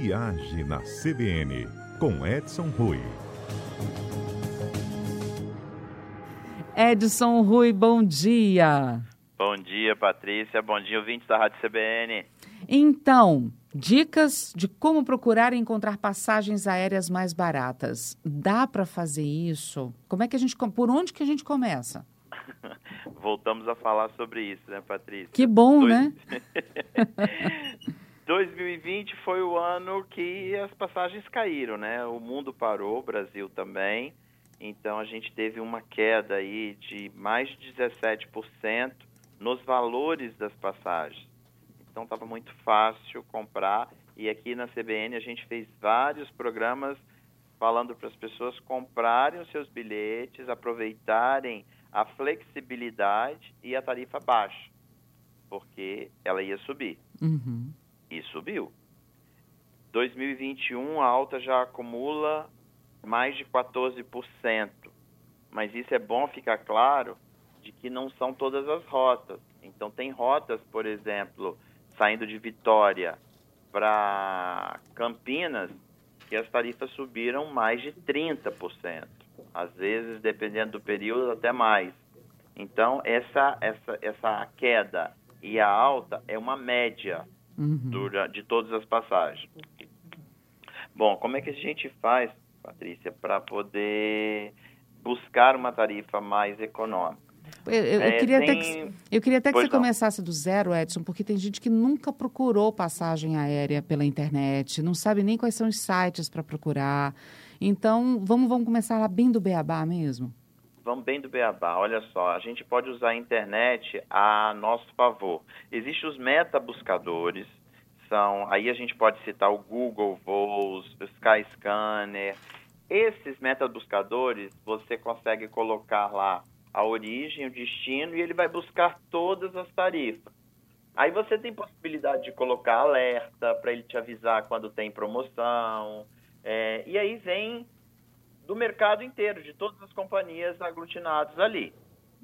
Viaje na CBN, com Edson Rui. Edson Rui, bom dia. Bom dia, Patrícia. Bom dia, ouvintes da Rádio CBN. Então, dicas de como procurar e encontrar passagens aéreas mais baratas. Dá para fazer isso? Como é que a gente, por onde que a gente começa? Voltamos a falar sobre isso, né, Patrícia? Que bom, Dois... né? 2020 foi o ano que as passagens caíram, né? O mundo parou, o Brasil também. Então a gente teve uma queda aí de mais de 17% nos valores das passagens. Então estava muito fácil comprar e aqui na CBN a gente fez vários programas falando para as pessoas comprarem os seus bilhetes, aproveitarem a flexibilidade e a tarifa baixa, porque ela ia subir. Uhum. E subiu. 2021 a alta já acumula mais de 14%. Mas isso é bom ficar claro de que não são todas as rotas. Então tem rotas, por exemplo, saindo de Vitória para Campinas, que as tarifas subiram mais de 30%. Às vezes, dependendo do período, até mais. Então, essa, essa, essa queda e a alta é uma média uhum. de todas as passagens. Bom, como é que a gente faz, Patrícia, para poder buscar uma tarifa mais econômica? Eu, eu, é, queria, tem... que, eu queria até que pois você não. começasse do zero, Edson, porque tem gente que nunca procurou passagem aérea pela internet, não sabe nem quais são os sites para procurar. Então, vamos, vamos começar lá bem do beabá mesmo? Vamos bem do beabá. Olha só, a gente pode usar a internet a nosso favor. Existem os meta-buscadores, são, aí a gente pode citar o Google Voos, o Skyscanner. Esses meta-buscadores, você consegue colocar lá a origem, o destino e ele vai buscar todas as tarifas. Aí você tem possibilidade de colocar alerta para ele te avisar quando tem promoção. É, e aí vem do mercado inteiro, de todas as companhias aglutinadas ali.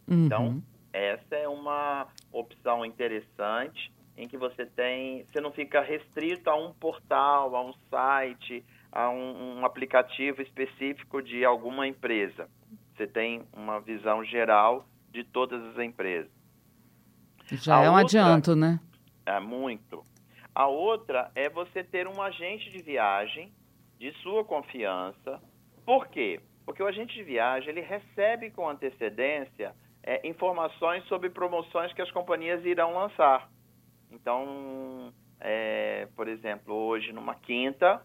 Uhum. Então, essa é uma opção interessante em que você tem, você não fica restrito a um portal, a um site, a um, um aplicativo específico de alguma empresa. Você tem uma visão geral de todas as empresas. Já a é um outra, adianto, né? É muito. A outra é você ter um agente de viagem de sua confiança. Por quê? Porque o agente de viagem ele recebe com antecedência é, informações sobre promoções que as companhias irão lançar. Então, é, por exemplo, hoje numa quinta,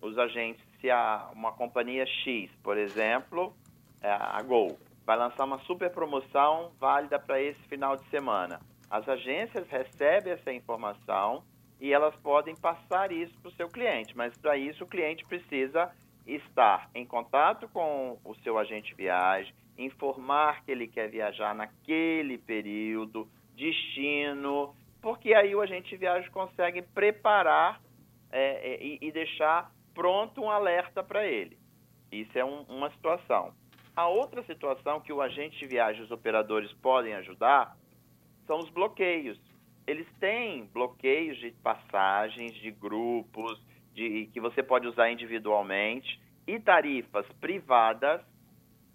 os agentes, se há uma companhia X, por exemplo, é, a Gol, vai lançar uma super promoção válida para esse final de semana. As agências recebem essa informação e elas podem passar isso para o seu cliente, mas para isso o cliente precisa estar em contato com o seu agente viagem, informar que ele quer viajar naquele período, destino, porque aí o agente viagem consegue preparar é, é, e, e, deixar pronto um alerta para ele. Isso é um, uma situação. A outra situação que o agente de viagem e os operadores podem ajudar são os bloqueios. Eles têm bloqueios de passagens, de grupos, de, que você pode usar individualmente, e tarifas privadas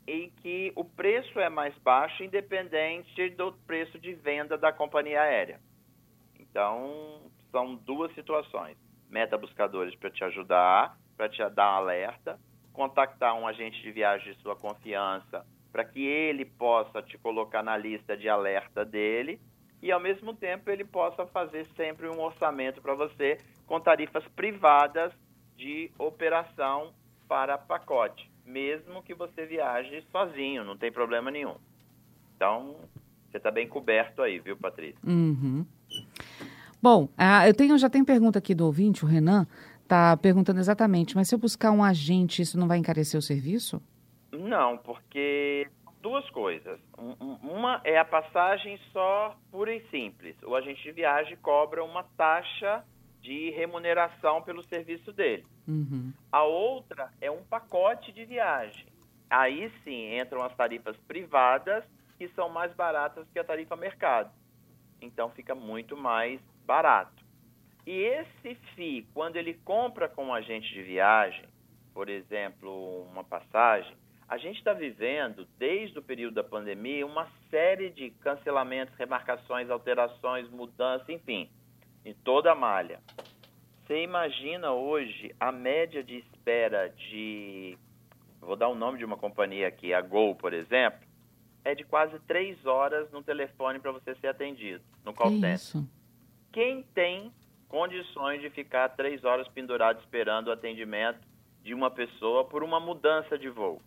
em que o preço é mais baixo, independente do preço de venda da companhia aérea. Então, são duas situações. Meta buscadores para te ajudar, para te dar um alerta, contactar um agente de viagem de sua confiança para que ele possa te colocar na lista de alerta dele e ao mesmo tempo ele possa fazer sempre um orçamento para você com tarifas privadas de operação para pacote, mesmo que você viaje sozinho, não tem problema nenhum. Então, você está bem coberto aí, viu, Patrícia? Uhum. Bom, uh, eu tenho, já tem pergunta aqui do ouvinte, o Renan, está perguntando exatamente, mas se eu buscar um agente, isso não vai encarecer o serviço? Não, porque duas coisas. Uma é a passagem só pura e simples. O agente de viagem cobra uma taxa de remuneração pelo serviço dele. Uhum. A outra é um pacote de viagem. Aí sim entram as tarifas privadas, que são mais baratas que a tarifa mercado. Então fica muito mais barato. E esse FII, quando ele compra com um agente de viagem, por exemplo, uma passagem, a gente está vivendo, desde o período da pandemia, uma série de cancelamentos, remarcações, alterações, mudanças, enfim, em toda a malha. Você imagina hoje a média de espera de. Vou dar o nome de uma companhia aqui, a Gol, por exemplo, é de quase três horas no telefone para você ser atendido, no call center. Isso. Quem tem condições de ficar três horas pendurado esperando o atendimento de uma pessoa por uma mudança de voo?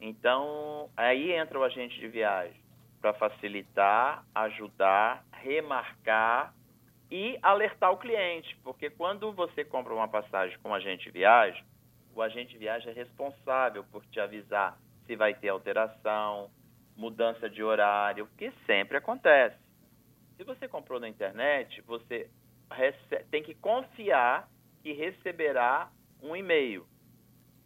Então, aí entra o agente de viagem para facilitar, ajudar, remarcar e alertar o cliente, porque quando você compra uma passagem com agente viagem, o agente viagem é responsável por te avisar se vai ter alteração, mudança de horário, que sempre acontece. Se você comprou na internet, você tem que confiar que receberá um e-mail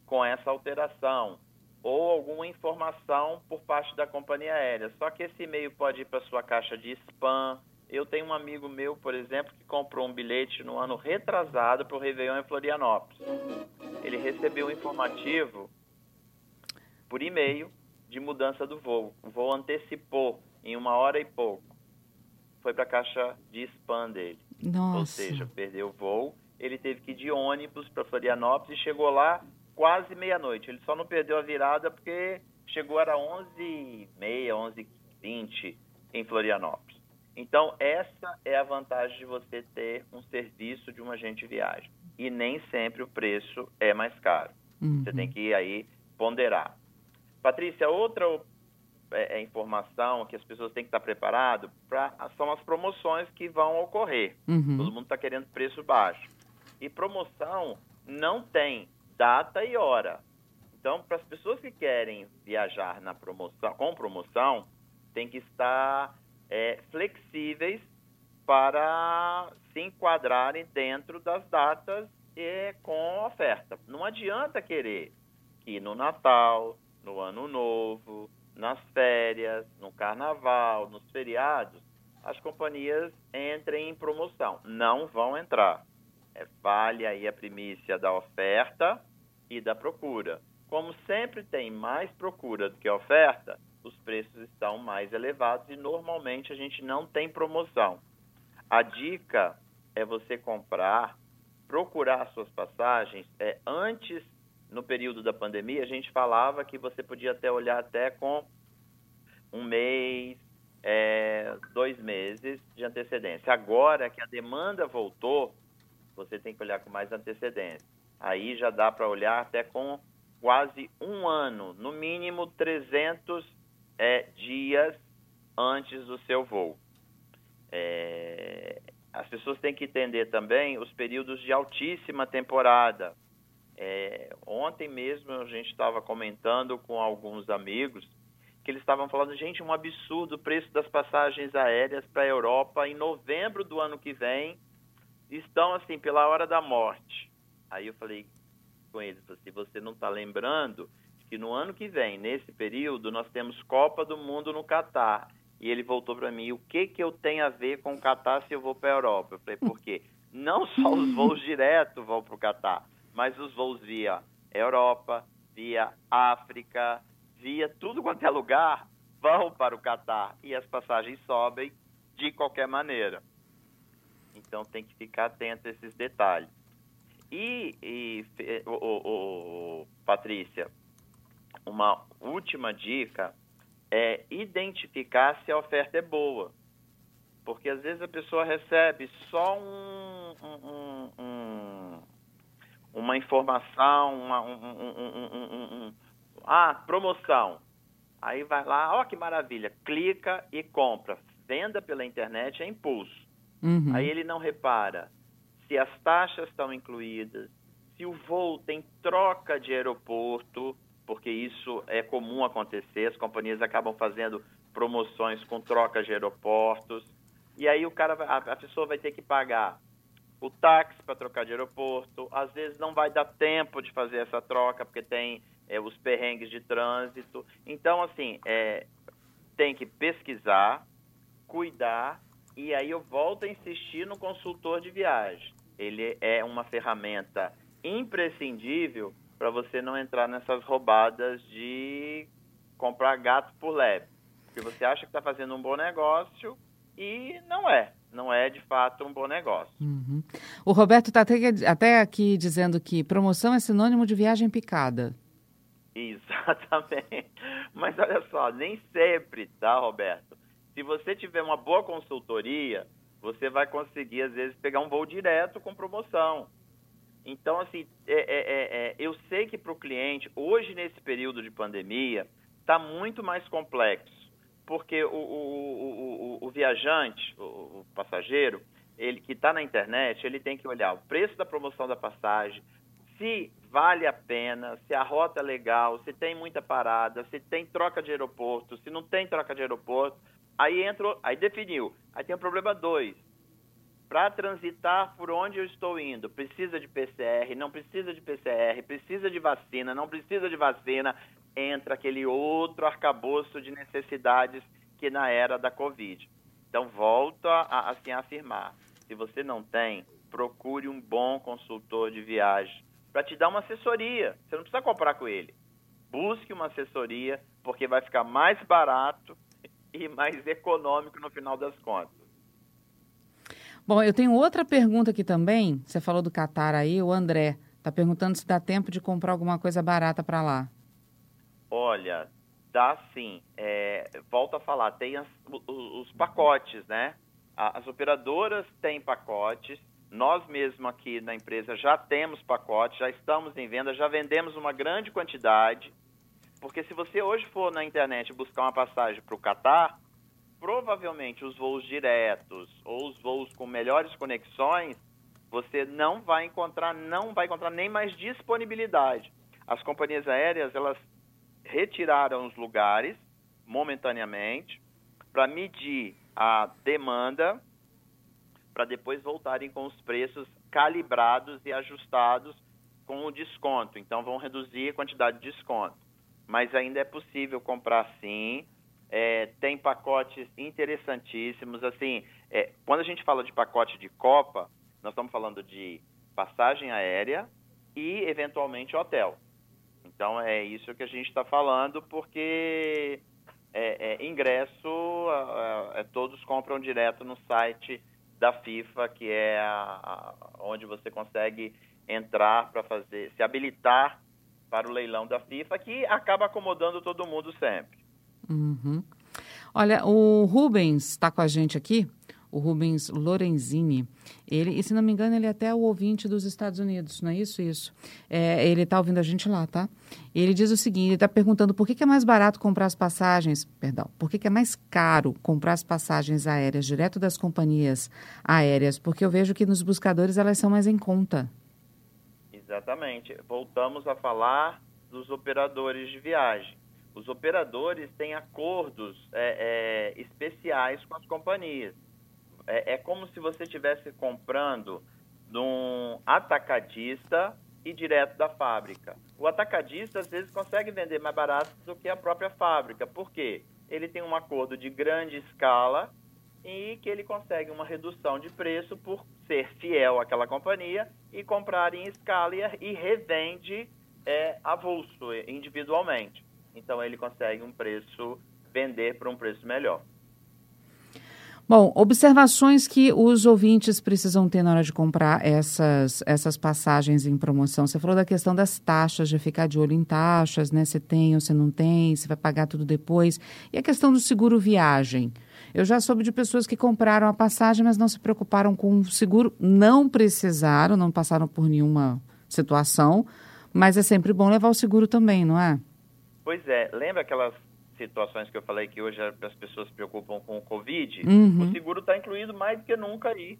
com essa alteração, ou alguma informação por parte da companhia aérea. Só que esse e-mail pode ir para sua caixa de spam. Eu tenho um amigo meu, por exemplo, que comprou um bilhete no ano retrasado para o Réveillon em Florianópolis. Ele recebeu um informativo por e-mail de mudança do voo. O voo antecipou em uma hora e pouco. Foi para a caixa de spam dele. Nossa. Ou seja, perdeu o voo. Ele teve que ir de ônibus para Florianópolis e chegou lá quase meia-noite. Ele só não perdeu a virada porque chegou era 11h30, 11h20 em Florianópolis. Então, essa é a vantagem de você ter um serviço de um agente de viagem. E nem sempre o preço é mais caro. Uhum. Você tem que aí ponderar. Patrícia, outra é, é, informação que as pessoas têm que estar preparadas para são as promoções que vão ocorrer. Uhum. Todo mundo está querendo preço baixo. E promoção não tem data e hora. Então, para as pessoas que querem viajar na promoção, com promoção, tem que estar é, flexíveis para se enquadrarem dentro das datas e com oferta. Não adianta querer que no Natal, no Ano Novo, nas férias, no Carnaval, nos feriados, as companhias entrem em promoção. Não vão entrar. É, vale aí a primícia da oferta e da procura. Como sempre tem mais procura do que oferta, os preços estão mais elevados e normalmente a gente não tem promoção. A dica é você comprar, procurar suas passagens. É, antes, no período da pandemia, a gente falava que você podia até olhar até com um mês, é, dois meses de antecedência. Agora que a demanda voltou, você tem que olhar com mais antecedência. Aí já dá para olhar até com quase um ano, no mínimo 300 é, dias antes do seu voo. É, as pessoas têm que entender também os períodos de altíssima temporada. É, ontem mesmo a gente estava comentando com alguns amigos que eles estavam falando, gente, um absurdo o preço das passagens aéreas para a Europa em novembro do ano que vem estão assim pela hora da morte. Aí eu falei com eles, se você não está lembrando que no ano que vem, nesse período, nós temos Copa do Mundo no Catar. E ele voltou para mim, o que que eu tenho a ver com o Catar se eu vou para a Europa? Eu falei, por quê? Não só os voos diretos vão para o Catar, mas os voos via Europa, via África, via tudo quanto é lugar, vão para o Catar. E as passagens sobem de qualquer maneira. Então tem que ficar atento a esses detalhes. E, e o, o, o, Patrícia, uma última dica é identificar se a oferta é boa. Porque às vezes a pessoa recebe só um, um, um, uma informação, uma, um, ah, promoção. Aí vai lá, ó que maravilha, clica e compra. Venda pela internet é impulso. Uhum. Aí ele não repara se as taxas estão incluídas, se o voo tem troca de aeroporto, porque isso é comum acontecer, as companhias acabam fazendo promoções com troca de aeroportos, e aí o cara, a, pessoa vai ter que pagar o táxi para trocar de aeroporto, às vezes não vai dar tempo de fazer essa troca, porque tem é, os perrengues de trânsito. Então, assim, é, tem que pesquisar, cuidar E aí eu volto a insistir no consultor de viagem. Ele é uma ferramenta imprescindível para você não entrar nessas roubadas de comprar gato por leve. Porque você acha que está fazendo um bom negócio e não é. Não é, de fato, um bom negócio. Uhum. O Roberto está até, até aqui dizendo que promoção é sinônimo de viagem picada. Exatamente. Mas olha só, nem sempre, tá, Roberto? Se você tiver uma boa consultoria, você vai conseguir, às vezes, pegar um voo direto com promoção. Então, assim, é, é, é, é eu sei que para o cliente, hoje, nesse período de pandemia, está muito mais complexo, porque o, o, o, o viajante, o, passageiro, ele que está na internet, ele tem que olhar o preço da promoção da passagem, se vale a pena, se a rota é legal, se tem muita parada, se tem troca de aeroporto, se não tem troca de aeroporto. Aí entrou, aí definiu. Aí tem o problema dois. Para transitar por onde eu estou indo, precisa de PCR, não precisa de PCR, precisa de vacina, não precisa de vacina, entra aquele outro arcabouço de necessidades que na era da Covid. Então, volto a, assim, a afirmar: se você não tem, procure um bom consultor de viagem para te dar uma assessoria. Você não precisa comprar com ele. Busque uma assessoria, porque vai ficar mais barato e mais econômico no final das contas. Bom, eu tenho outra pergunta aqui também. Você falou do Catar aí, o André está perguntando se dá tempo de comprar alguma coisa barata para lá. Olha, dá sim. É, volto a falar, tem as, os, pacotes, né? As operadoras têm pacotes nós mesmos aqui na empresa já temos pacotes, já estamos em venda, já vendemos uma grande quantidade. Porque se você hoje for na internet buscar uma passagem para o Catar, provavelmente os voos diretos ou os voos com melhores conexões, você não vai encontrar, não vai encontrar nem mais disponibilidade. As companhias aéreas, elas retiraram os lugares momentaneamente para medir a demanda para depois voltarem com os preços calibrados e ajustados com o desconto. Então, vão reduzir a quantidade de desconto. Mas ainda é possível comprar sim. É, tem pacotes interessantíssimos. Assim, é, quando a gente fala de pacote de Copa, nós estamos falando de passagem aérea e, eventualmente, hotel. Então, é isso que a gente está falando, porque é, é ingresso, é, todos compram direto no site da FIFA, que é a, a, onde você consegue entrar para fazer, se habilitar para o leilão da FIFA, que acaba acomodando todo mundo sempre. Uhum. Olha, o Rubens está com a gente aqui o Rubens Lorenzini. Ele, e se não me engano, ele é até o ouvinte dos Estados Unidos, não é isso? Isso. É, ele está ouvindo a gente lá, tá? Ele diz o seguinte: ele está perguntando por que, que, é mais barato comprar as passagens, perdão, por que, que é mais caro comprar as passagens aéreas direto das companhias aéreas? Porque eu vejo que nos buscadores elas são mais em conta. Exatamente. Voltamos a falar dos operadores de viagem. Os operadores têm acordos é, é, especiais com as companhias é, é como se você estivesse comprando de um atacadista e direto da fábrica. O atacadista às vezes consegue vender mais barato do que a própria fábrica. Por quê? Ele tem um acordo de grande escala e que ele consegue uma redução de preço por ser fiel àquela companhia e comprar em escala e revende é, avulso, individualmente. Então ele consegue um preço, vender por um preço melhor. Bom, observações que os ouvintes precisam ter na hora de comprar essas, essas passagens em promoção. Você falou da questão das taxas, de ficar de olho em taxas, né? Se tem ou se não tem, se vai pagar tudo depois. E a questão do seguro viagem. Eu já soube de pessoas que compraram a passagem, mas não se preocuparam com o seguro, não precisaram, não passaram por nenhuma situação, mas é sempre bom levar o seguro também, não é? Pois é, lembra aquelas situações que eu falei que hoje as pessoas se preocupam com o Covid, uhum. o seguro está incluído mais do que nunca aí.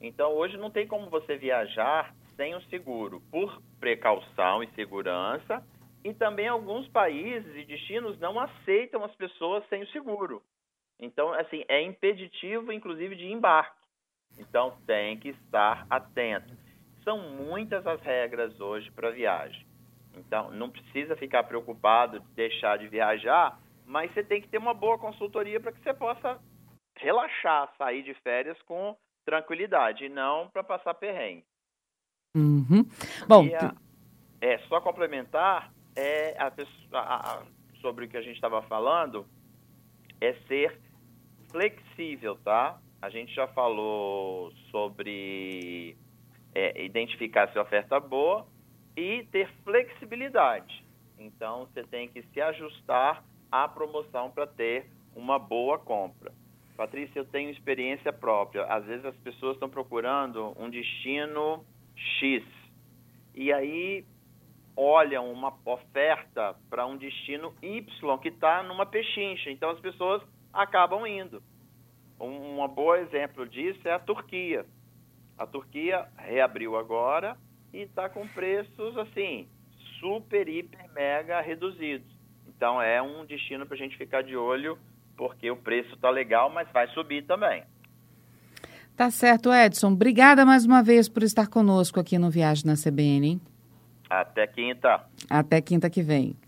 Então, hoje não tem como você viajar sem o seguro, por precaução e segurança, e também alguns países e destinos não aceitam as pessoas sem o seguro. Então, assim, é impeditivo, inclusive, de embarque. Então, tem que estar atento. São muitas as regras hoje para viagem. Então, não precisa ficar preocupado de deixar de viajar mas você tem que ter uma boa consultoria para que você possa relaxar, sair de férias com tranquilidade, e não para passar perrengue. Uhum. Bom, a, é, só complementar, é a, a, sobre o que a gente estava falando, é ser flexível, tá? A gente já falou sobre é, identificar se a oferta é boa e ter flexibilidade. Então, você tem que se ajustar à promoção para ter uma boa compra. Patrícia, eu tenho experiência própria. Às vezes as pessoas estão procurando um destino X e aí olham uma oferta para um destino Y que está numa pechincha. Então as pessoas acabam indo. Um, um bom exemplo disso é a Turquia. A Turquia reabriu agora e está com preços assim super, hiper, mega reduzidos. Então é um destino para a gente ficar de olho porque o preço está legal, mas vai subir também. Tá certo, Edson. Obrigada mais uma vez por estar conosco aqui no Viagem na CBN. Até quinta. Até quinta que vem.